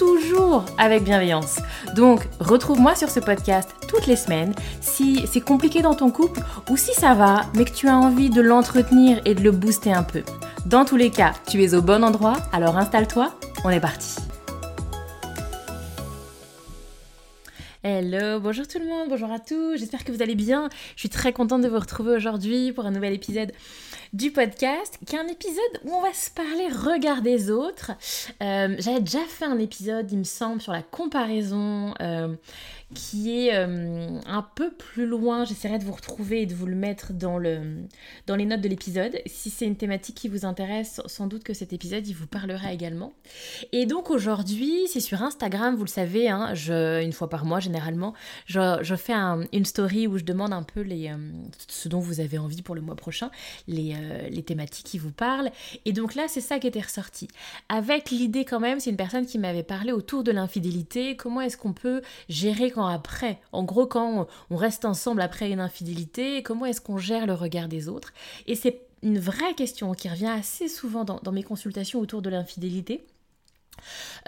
toujours avec bienveillance. Donc, retrouve-moi sur ce podcast toutes les semaines si c'est compliqué dans ton couple ou si ça va, mais que tu as envie de l'entretenir et de le booster un peu. Dans tous les cas, tu es au bon endroit, alors installe-toi, on est parti. Hello, bonjour tout le monde, bonjour à tous, j'espère que vous allez bien. Je suis très contente de vous retrouver aujourd'hui pour un nouvel épisode du podcast, qui est un épisode où on va se parler regard des autres. Euh, j'avais déjà fait un épisode, il me semble, sur la comparaison. Euh, qui est euh, un peu plus loin. J'essaierai de vous retrouver et de vous le mettre dans, le, dans les notes de l'épisode. Si c'est une thématique qui vous intéresse, sans doute que cet épisode, il vous parlera également. Et donc aujourd'hui, c'est sur Instagram, vous le savez, hein, une fois par mois généralement, je, je fais une story où je demande un peu les, euh, ce dont vous avez envie pour le mois prochain, les, euh, les thématiques qui vous parlent. Et donc là, c'est ça qui était ressorti. Avec l'idée quand même, c'est une personne qui m'avait parlé autour de l'infidélité, comment est-ce qu'on peut gérer quand après. En gros, quand on reste ensemble après une infidélité, comment est-ce qu'on gère le regard des autres? Et c'est une vraie question qui revient assez souvent dans mes consultations autour de l'infidélité.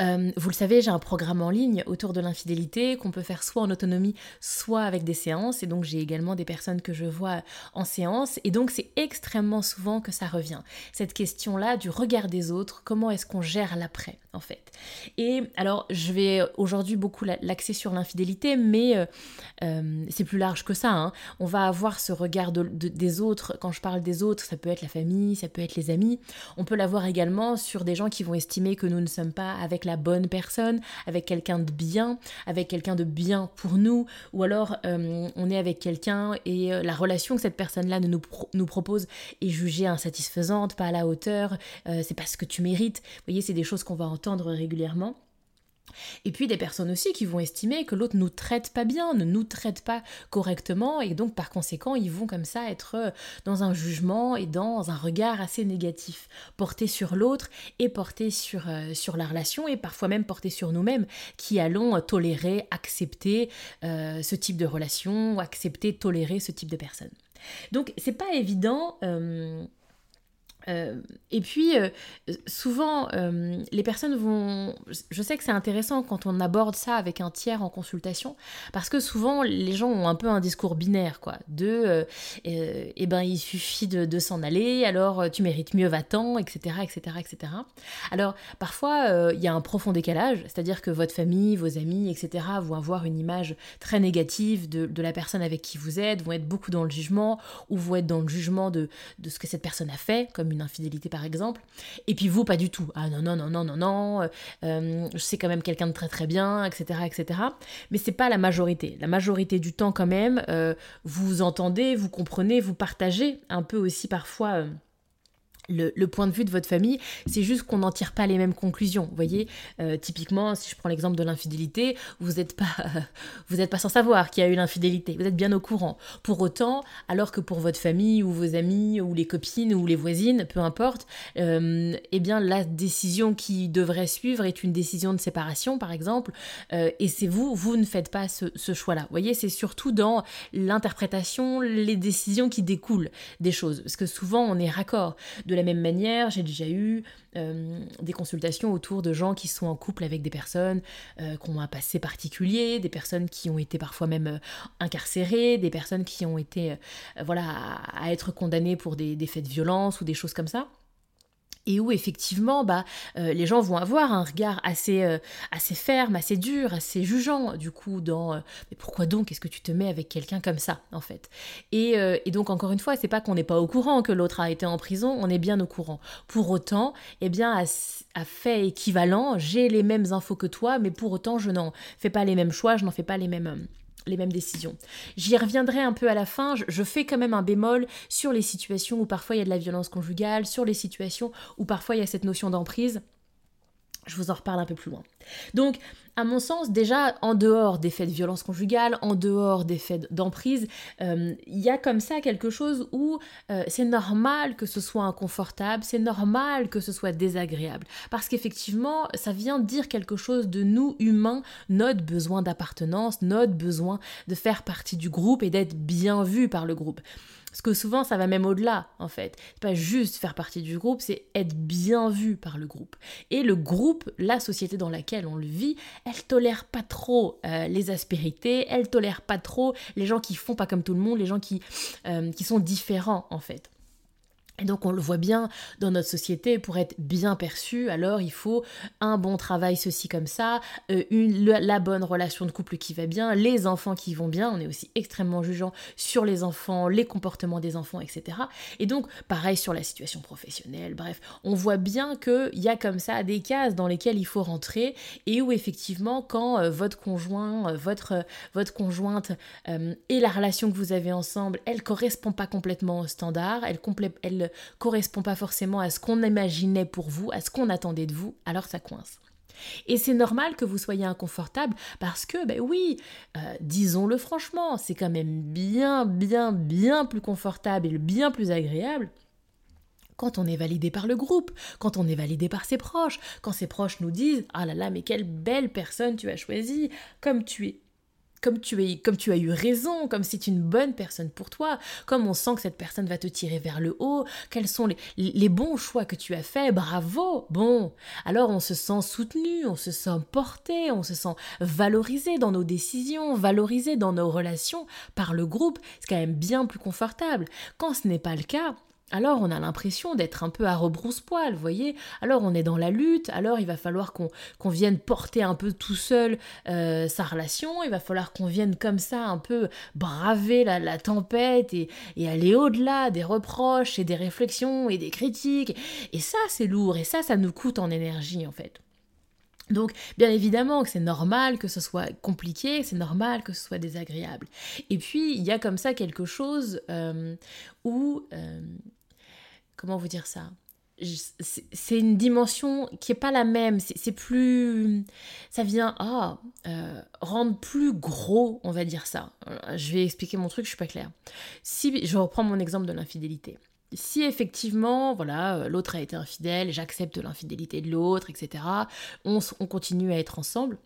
Euh, vous le savez, j'ai un programme en ligne autour de l'infidélité qu'on peut faire soit en autonomie, soit avec des séances. Et donc j'ai également des personnes que je vois en séance. Et donc c'est extrêmement souvent que ça revient. Cette question-là du regard des autres, comment est-ce qu'on gère l'après? En fait. Et alors je vais aujourd'hui beaucoup l'axer sur l'infidélité, mais euh, euh, c'est plus large que ça. Hein. On va avoir ce regard des autres. Quand je parle des autres, ça peut être la famille, ça peut être les amis. On peut l'avoir également sur des gens qui vont estimer que nous ne sommes pas avec la bonne personne, avec quelqu'un de bien, avec quelqu'un de bien pour nous, ou alors euh, on est avec quelqu'un et la relation que cette personne-là nous, nous propose est jugée insatisfaisante, pas à la hauteur, c'est pas ce que tu mérites. Vous voyez, c'est des choses qu'on va entendre régulièrement. Et puis des personnes aussi qui vont estimer que l'autre nous traite pas bien, ne nous traite pas correctement, et donc par conséquent ils vont comme ça être euh, dans un jugement et dans un regard assez négatif, porté sur l'autre et porté sur, euh, sur la relation et parfois même porté sur nous-mêmes qui allons tolérer, accepter euh, ce type de relation, accepter, tolérer ce type de personne. Donc c'est pas évident. Euh, et puis, euh, souvent, euh, les personnes vont... Je sais que c'est intéressant quand on aborde ça avec un tiers en consultation, parce que souvent, les gens ont un peu un discours binaire, quoi. De, eh ben, il suffit de, s'en aller, alors tu mérites mieux, va-t'en, etc., etc., etc. Alors, parfois, il y a un profond décalage, c'est-à-dire que votre famille, vos amis, etc., vont avoir une image très négative de, de, la personne avec qui vous êtes, vont être beaucoup dans le jugement, ou vont être dans le jugement de, de ce que cette personne a fait, comme une infidélité par exemple, et puis vous pas du tout. Ah non, non, non, non, non, non, euh, je sais quand même quelqu'un de très très bien, etc. etc. Mais c'est pas la majorité. La majorité du temps quand même, euh, vous entendez, vous comprenez, vous partagez un peu aussi parfois. Euh, le, point de vue de votre famille, c'est juste qu'on n'en tire pas les mêmes conclusions. Vous voyez, euh, typiquement, si je prends l'exemple de l'infidélité, vous n'êtes pas, n'êtes pas sans savoir qu'il y a eu l'infidélité. Vous êtes bien au courant. Pour autant, alors que pour votre famille ou vos amis ou les copines ou les voisines, peu importe, euh, eh bien la décision qui devrait suivre est une décision de séparation, par exemple, euh, et c'est vous, vous ne faites pas ce, ce choix-là. Vous voyez, c'est surtout dans l'interprétation, les décisions qui découlent des choses, parce que souvent on est raccord. De la même manière, j'ai déjà eu euh, des consultations autour de gens qui sont en couple avec des personnes euh, qui ont un passé particulier, des personnes qui ont été parfois même euh, incarcérées, des personnes qui ont été voilà, à, être condamnées pour des, des faits de violence ou des choses comme ça et où effectivement bah, euh, les gens vont avoir un regard assez, euh, assez ferme, assez dur, assez jugeant du coup dans euh, mais pourquoi donc? Est-ce que tu te mets avec quelqu'un comme ça en fait? Et, et, donc encore une fois c'est pas qu'on n'est pas au courant que l'autre a été en prison, on est bien au courant. Pour autant, eh bien à, à fait équivalent, j'ai les mêmes infos que toi, mais pour autant je n'en fais pas les mêmes choix, je n'en fais pas les mêmes les mêmes décisions. J'y reviendrai un peu à la fin, je, fais quand même un bémol sur les situations où parfois il y a de la violence conjugale, sur les situations où parfois il y a cette notion d'emprise. Je vous en reparle un peu plus loin. Donc, à mon sens, déjà, en dehors des faits de violence conjugale, en dehors des faits d'emprise, euh, il y a comme ça quelque chose où euh, c'est normal que ce soit inconfortable, c'est normal que ce soit désagréable. Parce qu'effectivement, ça vient dire quelque chose de nous, humains, notre besoin d'appartenance, notre besoin de faire partie du groupe et d'être bien vu par le groupe. Parce que souvent, ça va même au-delà, en fait. C'est pas juste faire partie du groupe, c'est être bien vu par le groupe. Et le groupe, la société dans laquelle on le vit, elle tolère pas trop euh, les aspérités, elle tolère pas trop les gens qui font pas comme tout le monde, les gens qui, euh, qui sont différents, en fait. Et donc on le voit bien dans notre société, pour être bien perçu, alors il faut un bon travail, ceci comme ça, euh, une, la bonne relation de couple qui va bien, les enfants qui vont bien, on est aussi extrêmement jugeant sur les enfants, les comportements des enfants, etc. Et donc pareil sur la situation professionnelle, bref, on voit bien qu'il y a comme ça des cases dans lesquelles il faut rentrer et où effectivement quand euh, votre conjoint, euh, votre, votre conjointe et la relation que vous avez ensemble, elle correspond pas complètement au standard, elle, elle correspond pas forcément à ce qu'on imaginait pour vous, à ce qu'on attendait de vous, alors ça coince. Et c'est normal que vous soyez inconfortable parce que, ben oui, euh, disons-le franchement, c'est quand même bien, bien, bien plus confortable et bien plus agréable quand on est validé par le groupe, quand on est validé par ses proches, quand ses proches nous disent Ah là là, mais quelle belle personne tu as choisie, comme tu es comme tu, as eu raison, comme c'est une bonne personne pour toi, comme on sent que cette personne va te tirer vers le haut, quels sont les bons choix que tu as faits, bravo, bon. Alors on se sent soutenu, on se sent porté, on se sent valorisé dans nos décisions, valorisé dans nos relations par le groupe, c'est quand même bien plus confortable. Quand ce n'est pas le cas, alors on a l'impression d'être un peu à rebrousse-poil, vous voyez Alors on est dans la lutte, alors il va falloir qu'on vienne porter un peu tout seul euh, sa relation, il va falloir qu'on vienne comme ça un peu braver la, tempête et, aller au-delà des reproches et des réflexions et des critiques. Et ça c'est lourd, et ça ça nous coûte en énergie en fait. Donc, bien évidemment que c'est normal que ce soit compliqué, c'est normal que ce soit désagréable. Et puis, il y a comme ça quelque chose euh, où euh, comment vous dire ça? C'est une dimension qui est pas la même, c'est plus... Ça vient ah, euh, rendre plus gros, on va dire ça. Je vais expliquer mon truc, je suis pas claire. Si je reprends mon exemple de l'infidélité. Si effectivement, voilà, l'autre a été infidèle, j'accepte l'infidélité de l'autre, etc., on continue à être ensemble,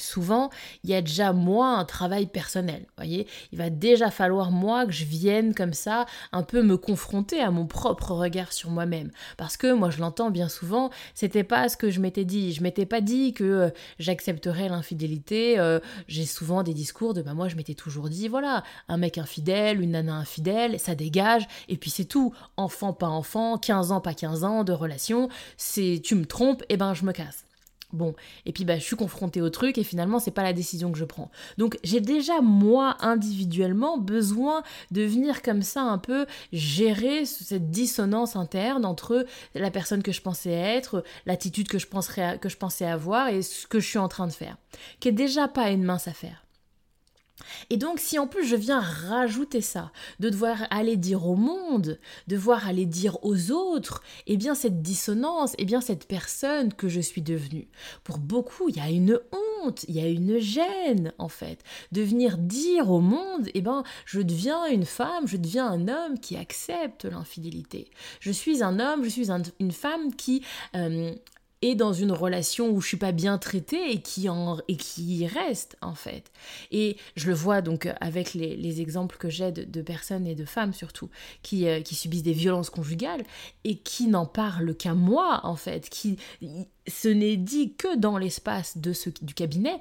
souvent, il y a déjà moi un travail personnel. Voyez, il va déjà falloir moi que je vienne comme ça un peu me confronter à mon propre regard sur moi-même parce que moi je l'entends bien souvent, c'était pas ce que je m'étais dit. Je m'étais pas dit que euh, j'accepterais l'infidélité. Euh, j'ai souvent des discours de bah moi je m'étais toujours dit voilà, un mec infidèle, une nana infidèle, ça dégage et puis c'est tout. Enfant pas enfant, 15 ans pas 15 ans de relation, c'est tu me trompes et ben je me casse. Bon, et puis bah, je suis confrontée au truc et finalement c'est pas la décision que je prends. Donc j'ai déjà moi individuellement besoin de venir comme ça un peu gérer cette dissonance interne entre la personne que je pensais être, l'attitude que je que je pensais avoir et ce que je suis en train de faire, qui est déjà pas une mince affaire. Et donc si en plus je viens rajouter ça, de devoir aller dire au monde, de devoir aller dire aux autres, eh bien cette dissonance, eh bien cette personne que je suis devenue. Pour beaucoup, il y a une honte, il y a une gêne en fait, de venir dire au monde, eh bien je deviens une femme, je deviens un homme qui accepte l'infidélité. Je suis un homme, je suis une femme qui euh, et dans une relation où je suis pas bien traitée et qui en et qui reste en fait. Et je le vois donc avec les, exemples que j'ai de, personnes et de femmes surtout qui, euh, qui subissent des violences conjugales et qui n'en parlent qu'à moi en fait, qui ce n'est dit que dans l'espace de ce du cabinet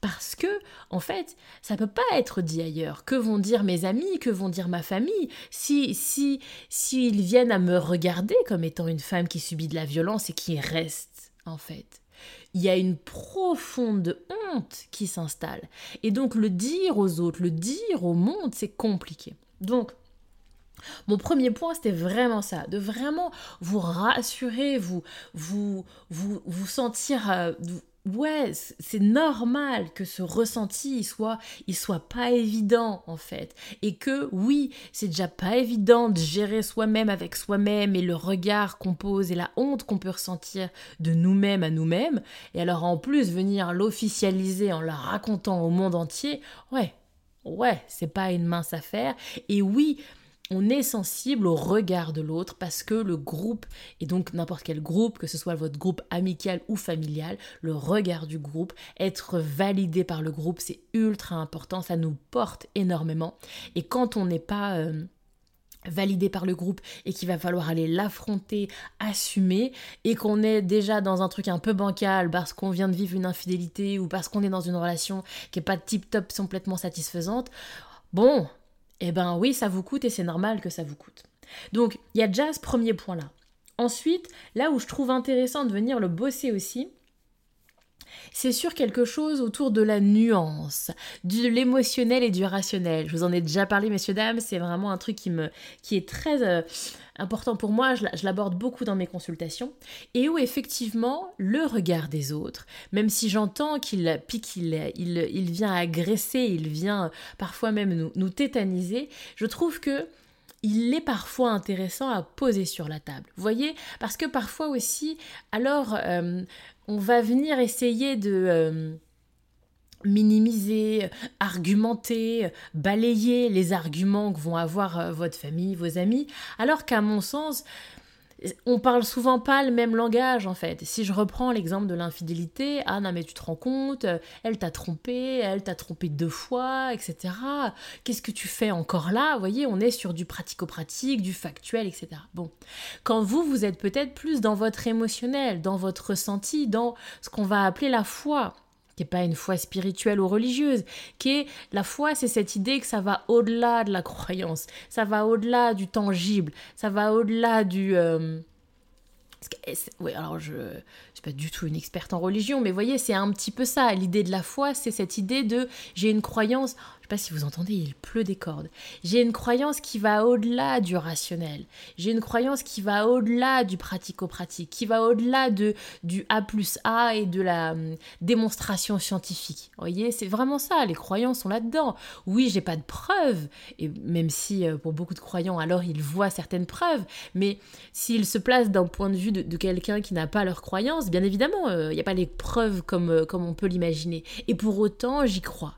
parce que en fait ça peut pas être dit ailleurs que vont dire mes amis que vont dire ma famille? Si si s'ils viennent à me regarder comme étant une femme qui subit de la violence et qui reste en fait. Il y a une profonde honte qui s'installe. Et donc le dire aux autres, le dire au monde, c'est compliqué. Donc, mon premier point, c'était vraiment ça, de vraiment vous rassurer, vous, vous, vous, vous sentir, euh, ouais, c'est normal que ce ressenti il soit, il soit pas évident en fait, et que oui, c'est déjà pas évident de gérer soi-même avec soi-même et le regard qu'on pose et la honte qu'on peut ressentir de nous-mêmes à nous-mêmes, et alors en plus venir l'officialiser en la racontant au monde entier, ouais, ouais, c'est pas une mince affaire, et oui, on est sensible au regard de l'autre parce que le groupe, et donc n'importe quel groupe, que ce soit votre groupe amical ou familial, le regard du groupe, être validé par le groupe, c'est ultra important, ça nous porte énormément. Et quand on n'est pas... Euh, validé par le groupe et qu'il va falloir aller l'affronter, assumer, et qu'on est déjà dans un truc un peu bancal parce qu'on vient de vivre une infidélité ou parce qu'on est dans une relation qui n'est pas tip-top complètement satisfaisante, bon, eh ben oui, ça vous coûte et c'est normal que ça vous coûte. Donc, il y a déjà ce premier point-là. Ensuite, là où je trouve intéressant de venir le bosser aussi, c'est sur quelque chose autour de la nuance, de l'émotionnel et du rationnel. Je vous en ai déjà parlé, messieurs, dames, c'est vraiment un truc qui, me, qui est très euh, important pour moi, je, l'aborde beaucoup dans mes consultations, et où effectivement le regard des autres, même si j'entends qu'il pique, il, il, vient agresser, il vient parfois même nous, nous tétaniser, je trouve que il est parfois intéressant à poser sur la table. Vous voyez? Parce que parfois aussi, alors, euh, on va venir essayer de... Euh, minimiser, argumenter, balayer les arguments que vont avoir euh, votre famille, vos amis, alors qu'à mon sens, on parle souvent pas le même langage en fait. Si je reprends l'exemple de l'infidélité, ah non mais tu te rends compte, elle t'a trompé, elle t'a trompé deux fois, etc. Qu'est-ce que tu fais encore là? Vous voyez, on est sur du pratico-pratique, du factuel, etc. Bon, quand vous, vous êtes peut-être plus dans votre émotionnel, dans votre ressenti, dans ce qu'on va appeler la foi qui n'est pas une foi spirituelle ou religieuse, qui est la foi, c'est cette idée que ça va au-delà de la croyance, ça va au-delà du tangible, ça va au-delà du... Euh, oui, alors je ne suis pas du tout une experte en religion, mais voyez, c'est un petit peu ça. L'idée de la foi, c'est cette idée de j'ai une croyance, sais pas si vous entendez, il pleut des cordes. J'ai une croyance qui va au-delà du rationnel. J'ai une croyance qui va au-delà du pratico-pratique, qui va au-delà de, du A plus A et de la hum, démonstration scientifique. Vous voyez, c'est vraiment ça, les croyants sont là-dedans. Oui, j'ai pas de preuves, et même si euh, pour beaucoup de croyants, alors ils voient certaines preuves, mais s'ils se placent d'un point de vue de, quelqu'un qui n'a pas leur croyance, bien évidemment, euh, il n'y a pas les preuves comme, euh, comme on peut l'imaginer. Et pour autant, j'y crois.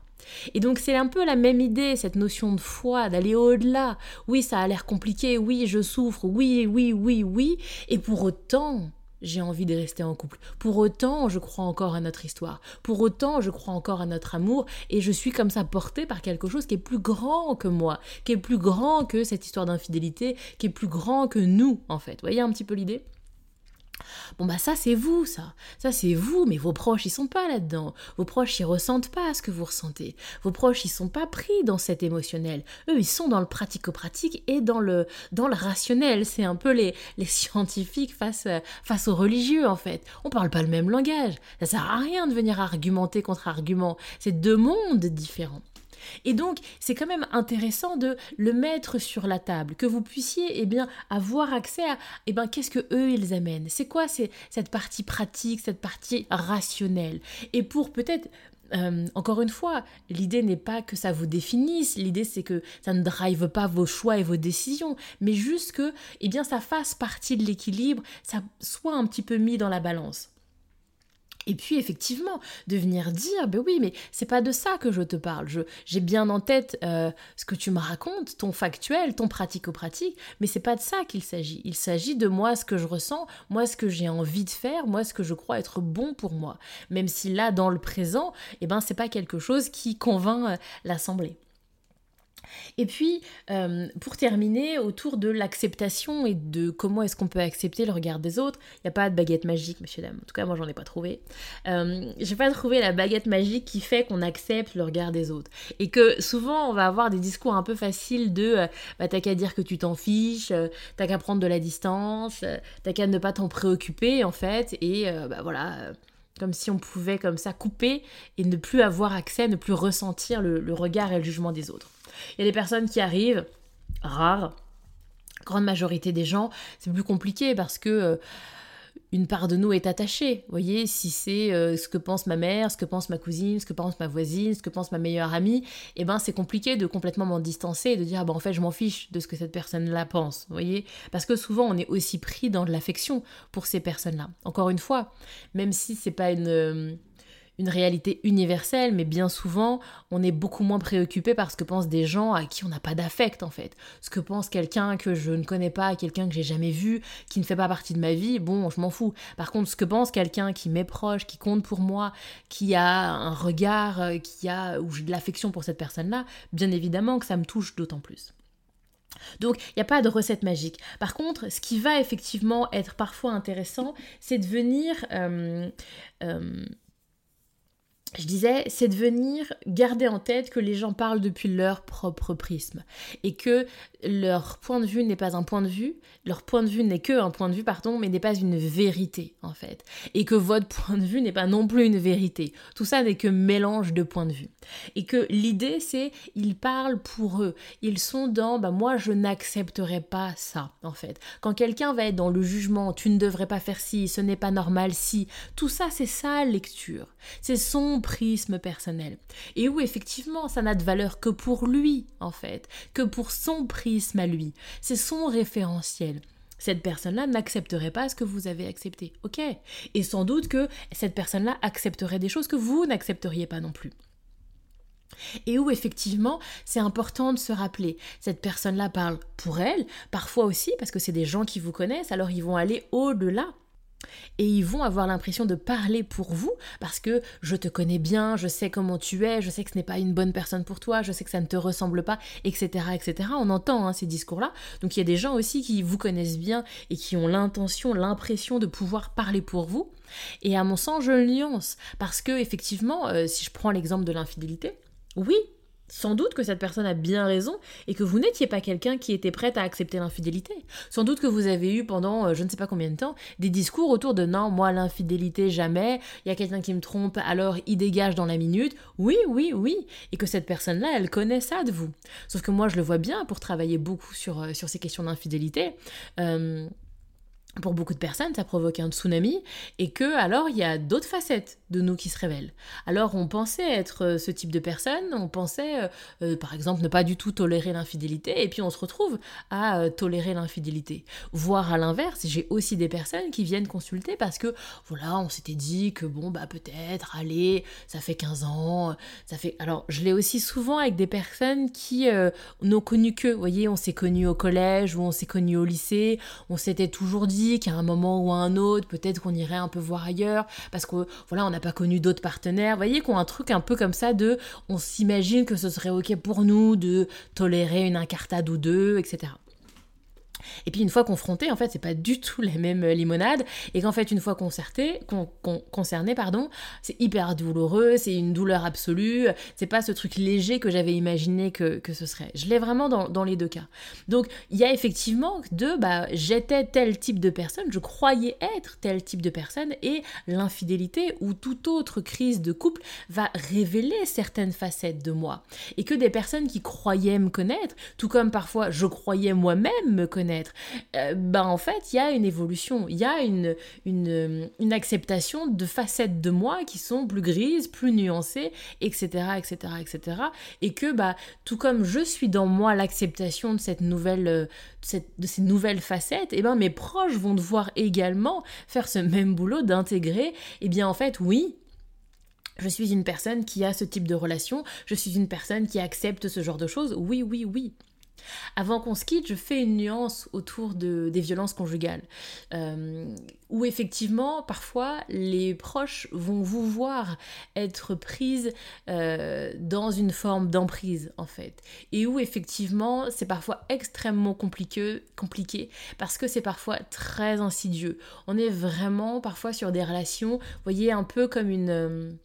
Et donc c'est un peu la même idée, cette notion de foi, d'aller au-delà. Oui, ça a l'air compliqué, oui, je souffre, oui, oui, oui, oui, et pour autant, j'ai envie de rester en couple. Pour autant, je crois encore à notre histoire. Pour autant, je crois encore à notre amour et je suis comme ça portée par quelque chose qui est plus grand que moi, qui est plus grand que cette histoire d'infidélité, qui est plus grand que nous, en fait. Vous voyez un petit peu l'idée? Bon bah ça c'est vous ça, ça c'est vous, mais vos proches ils sont pas là-dedans. Vos proches ils ressentent pas ce que vous ressentez. Vos proches ils sont pas pris dans cet émotionnel. Eux ils sont dans le pratico-pratique et dans le dans le rationnel. C'est un peu les, les scientifiques face face aux religieux en fait. On parle pas le même langage. Ça sert à rien de venir argumenter contre argument. C'est deux mondes différents. Et donc, c'est quand même intéressant de le mettre sur la table, que vous puissiez eh bien, avoir accès à eh ben, qu'est-ce que eux ils amènent? C'est quoi cette partie pratique, cette partie rationnelle? Et pour peut-être euh, encore une fois, l'idée n'est pas que ça vous définisse, l'idée c'est que ça ne drive pas vos choix et vos décisions, mais juste que eh bien, ça fasse partie de l'équilibre, ça soit un petit peu mis dans la balance. Et puis effectivement, de venir dire, ben oui, mais c'est pas de ça que je te parle. j'ai bien en tête euh, ce que tu me racontes, ton factuel, ton pratico-pratique, mais c'est pas de ça qu'il s'agit. Il s'agit de moi, ce que je ressens, moi, ce que j'ai envie de faire, moi, ce que je crois être bon pour moi. Même si là, dans le présent, eh ben, c'est pas quelque chose qui convainc euh, l'Assemblée. Et puis, euh, pour terminer, autour de l'acceptation et de comment est-ce qu'on peut accepter le regard des autres, il n'y a pas de baguette magique, monsieur, dame. En tout cas, moi, j'en ai pas trouvé. Euh, j'ai pas trouvé la baguette magique qui fait qu'on accepte le regard des autres. Et que souvent, on va avoir des discours un peu faciles de euh, bah, t'as qu'à dire que tu t'en fiches, euh, t'as qu'à prendre de la distance, t'as qu'à ne pas t'en préoccuper, en fait, et bah voilà comme si on pouvait comme ça couper et ne plus avoir accès, ne plus ressentir le regard et le jugement des autres. Il y a des personnes qui arrivent, rares, grande majorité des gens, c'est plus compliqué parce que... Euh, une part de nous est attachée. Vous voyez, si c'est euh, ce que pense ma mère, ce que pense ma cousine, ce que pense ma voisine, ce que pense ma meilleure amie, eh ben c'est compliqué de complètement m'en distancer et de dire ah ben en fait je m'en fiche de ce que cette personne-là pense. Vous voyez, parce que souvent on est aussi pris dans de l'affection pour ces personnes-là. Encore une fois, même si c'est pas une euh, une réalité universelle, mais bien souvent, on est beaucoup moins préoccupé par ce que pensent des gens à qui on n'a pas d'affect en fait. Ce que pense quelqu'un que je ne connais pas, quelqu'un que j'ai jamais vu, qui ne fait pas partie de ma vie, bon, je m'en fous. Par contre, ce que pense quelqu'un qui m'est proche, qui compte pour moi, qui a un regard, euh, qui a ou j'ai de l'affection pour cette personne-là, bien évidemment que ça me touche d'autant plus. Donc, il n'y a pas de recette magique. Par contre, ce qui va effectivement être parfois intéressant, c'est de venir euh, euh, je disais, c'est de venir garder en tête que les gens parlent depuis leur propre prisme et que leur point de vue n'est pas un point de vue, leur point de vue n'est que un point de vue, pardon, mais n'est pas une vérité en fait. Et que votre point de vue n'est pas non plus une vérité. Tout ça n'est que mélange de points de vue. Et que l'idée c'est, ils parlent pour eux. Ils sont dans, bah moi je n'accepterai pas ça en fait. Quand quelqu'un va être dans le jugement, tu ne devrais pas faire ci, ce n'est pas normal si, tout ça c'est sa lecture. C'est son prisme personnel. Et où effectivement, ça n'a de valeur que pour lui, en fait, que pour son prisme à lui. C'est son référentiel cette personne-là n'accepterait pas ce que vous avez accepté. Ok? Et sans doute que cette personne-là accepterait des choses que vous n'accepteriez pas non plus. Et où effectivement, c'est important de se rappeler, cette personne-là parle pour elle, parfois aussi parce que c'est des gens qui vous connaissent, alors ils vont aller au-delà et ils vont avoir l'impression de parler pour vous parce que je te connais bien, je sais comment tu es, je sais que ce n'est pas une bonne personne pour toi, je sais que ça ne te ressemble pas, etc. etc. On entend hein, ces discours-là. Donc il y a des gens aussi qui vous connaissent bien et qui ont l'intention, l'impression de pouvoir parler pour vous. Et à mon sens, je le nuance parce que effectivement, euh, si je prends l'exemple de l'infidélité, oui, sans doute que cette personne a bien raison et que vous n'étiez pas quelqu'un qui était prêt à accepter l'infidélité. Sans doute que vous avez eu pendant euh, je ne sais pas combien de temps des discours autour de non, moi l'infidélité jamais, il y a quelqu'un qui me trompe alors il dégage dans la minute. Oui, oui, oui. Et que cette personne-là, elle connaît ça de vous. Sauf que moi je le vois bien pour travailler beaucoup sur, euh, sur ces questions d'infidélité. Euh, pour beaucoup de personnes, ça provoque un tsunami et que alors il y a d'autres facettes de nous qui se révèlent. Alors on pensait être euh, ce type de personne, on pensait euh, euh, par exemple ne pas du tout tolérer l'infidélité et puis on se retrouve à tolérer l'infidélité. Voire à l'inverse, j'ai aussi des personnes qui viennent consulter parce que voilà, on s'était dit que bon bah peut-être allez, ça fait 15 ans, ça fait alors je l'ai aussi souvent avec des personnes qui n'ont connu que, vous voyez, on s'est connu au collège ou on s'est connu au lycée, on s'était toujours dit qu'à un moment ou à un autre, peut-être qu'on irait un peu voir ailleurs, parce que voilà, on n'a pas connu d'autres partenaires. Vous voyez qu'on a un truc un peu comme ça de, on s'imagine que ce serait ok pour nous de tolérer une incartade ou deux, etc. Et puis une fois confronté, en fait, c'est pas du tout la même euh, limonade. Et qu'en fait, une fois concerté, concerné, pardon, c'est hyper douloureux, c'est une douleur absolue. C'est pas ce truc léger que j'avais imaginé que, ce serait. Je l'ai vraiment dans, les deux cas. Donc il y a effectivement de, bah, j'étais tel type de personne, je croyais être tel type de personne, et l'infidélité ou toute autre crise de couple va révéler certaines facettes de moi. Et que des personnes qui croyaient me connaître, tout comme parfois je croyais moi-même me connaître euh, ben en fait, il y a une évolution, il y a une, une, une, acceptation de facettes de moi qui sont plus grises, plus nuancées, etc., etc., etc. Et que, bah, tout comme je suis dans moi l'acceptation de cette nouvelle, euh, de, ces nouvelles facettes, et eh ben mes proches vont devoir également faire ce même boulot d'intégrer, et eh bien en fait, oui, je suis une personne qui a ce type de relation, je suis une personne qui accepte ce genre de choses, oui, oui, oui. Avant qu'on se quitte, je fais une nuance autour de, des violences conjugales, euh, où effectivement, parfois, les proches vont vous voir être prise euh, dans une forme d'emprise, en fait, et où effectivement, c'est parfois extrêmement compliqué, compliqué parce que c'est parfois très insidieux. On est vraiment parfois sur des relations, vous voyez, un peu comme une...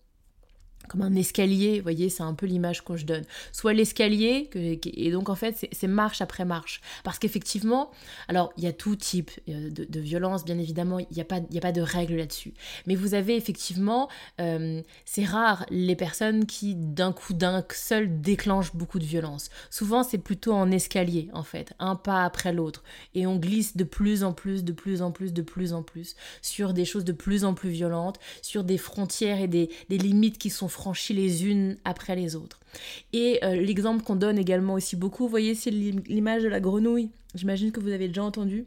Comme un escalier, vous voyez, c'est un peu l'image que je donne. Soit l'escalier, et donc en fait, c'est marche après marche. Parce qu'effectivement, alors il y a tout type de, violence, bien évidemment, il n'y a, pas, a pas de règle là-dessus. Mais vous avez effectivement, euh, c'est rare les personnes qui d'un coup d'un seul déclenchent beaucoup de violence. Souvent, c'est plutôt en escalier, en fait, un pas après l'autre. Et on glisse de plus en plus, de plus en plus, de plus en plus, sur des choses de plus en plus violentes, sur des frontières et des, des limites qui sont franchies les unes après les autres. Et euh, l'exemple qu'on donne également aussi beaucoup, vous voyez, c'est l'image de la grenouille. J'imagine que vous avez déjà entendu.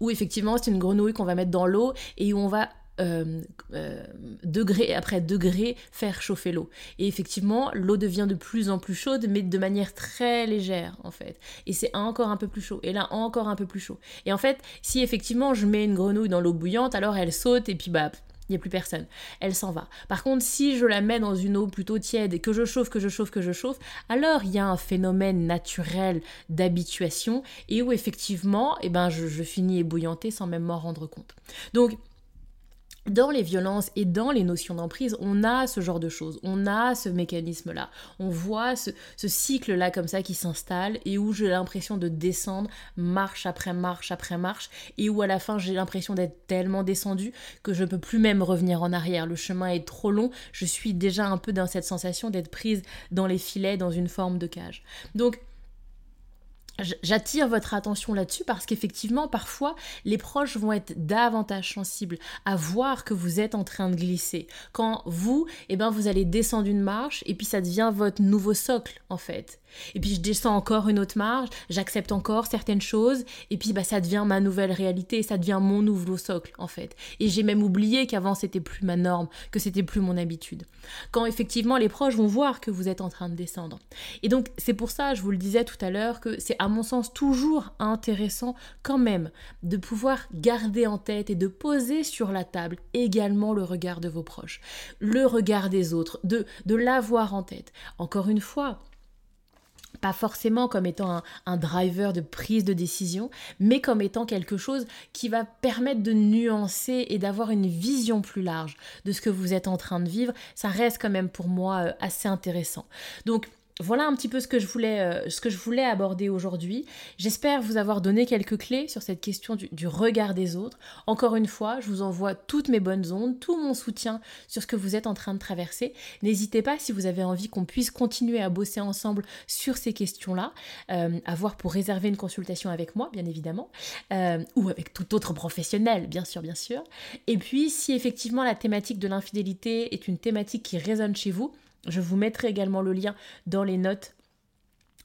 Où effectivement, c'est une grenouille qu'on va mettre dans l'eau et où on va euh, euh, degré après degré faire chauffer l'eau. Et effectivement, l'eau devient de plus en plus chaude, mais de manière très légère en fait. Et c'est encore un peu plus chaud. Et là, encore un peu plus chaud. Et en fait, si effectivement je mets une grenouille dans l'eau bouillante, alors elle saute et puis bah il n'y a plus personne. Elle s'en va. Par contre, si je la mets dans une eau plutôt tiède et que je chauffe, que je chauffe, que je chauffe, alors il y a un phénomène naturel d'habituation et où effectivement, eh ben, je, je finis ébouillanté sans même m'en rendre compte. Donc, dans les violences et dans les notions d'emprise, on a ce genre de choses, on a ce mécanisme-là, on voit ce, cycle-là comme ça qui s'installe et où j'ai l'impression de descendre marche après marche après marche et où à la fin j'ai l'impression d'être tellement descendu que je ne peux plus même revenir en arrière. Le chemin est trop long, je suis déjà un peu dans cette sensation d'être prise dans les filets, dans une forme de cage. Donc, J'attire votre attention là-dessus parce qu'effectivement, parfois, les proches vont être davantage sensibles à voir que vous êtes en train de glisser. Quand vous, eh ben, vous allez descendre une marche et puis ça devient votre nouveau socle, en fait. Et puis je descends encore une autre marge, j'accepte encore certaines choses, et puis bah, ça devient ma nouvelle réalité, ça devient mon nouveau socle en fait. Et j'ai même oublié qu'avant c'était plus ma norme, que c'était plus mon habitude. Quand effectivement les proches vont voir que vous êtes en train de descendre. Et donc c'est pour ça, je vous le disais tout à l'heure, que c'est à mon sens toujours intéressant quand même de pouvoir garder en tête et de poser sur la table également le regard de vos proches, le regard des autres, de, de l'avoir en tête. Encore une fois, pas forcément comme étant un, driver de prise de décision, mais comme étant quelque chose qui va permettre de nuancer et d'avoir une vision plus large de ce que vous êtes en train de vivre. Ça reste quand même pour moi euh, assez intéressant. Donc voilà un petit peu ce que je voulais, euh, ce que je voulais aborder aujourd'hui. J'espère vous avoir donné quelques clés sur cette question du, regard des autres. Encore une fois, je vous envoie toutes mes bonnes ondes, tout mon soutien sur ce que vous êtes en train de traverser. N'hésitez pas si vous avez envie qu'on puisse continuer à bosser ensemble sur ces questions-là, euh, à voir pour réserver une consultation avec moi, bien évidemment, euh, ou avec tout autre professionnel, bien sûr, bien sûr. Et puis, si effectivement la thématique de l'infidélité est une thématique qui résonne chez vous, je vous mettrai également le lien dans les notes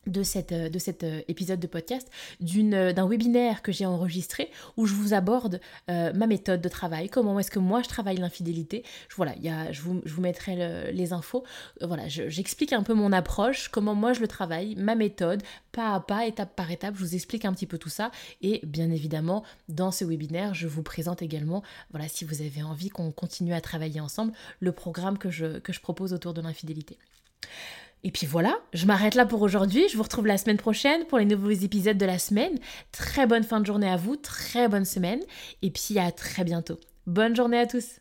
de, cette, euh, de cet euh, épisode de podcast euh, d'un webinaire que j'ai enregistré où je vous aborde ma méthode de travail, comment est-ce que moi je travaille l'infidélité. Voilà, y a, je, vous, je vous mettrai les infos. voilà, j'explique un peu mon approche, comment moi je le travaille, ma méthode, pas à pas, étape par étape. Je vous explique un petit peu tout ça. Et bien évidemment, dans ce webinaire, je vous présente également, voilà, si vous avez envie qu'on continue à travailler ensemble, le programme que je, que je propose autour de l'infidélité. Et puis voilà, je m'arrête là pour aujourd'hui. Je vous retrouve la semaine prochaine pour les nouveaux épisodes de la semaine. Très bonne fin de journée à vous, très bonne semaine. Et puis à très bientôt. Bonne journée à tous.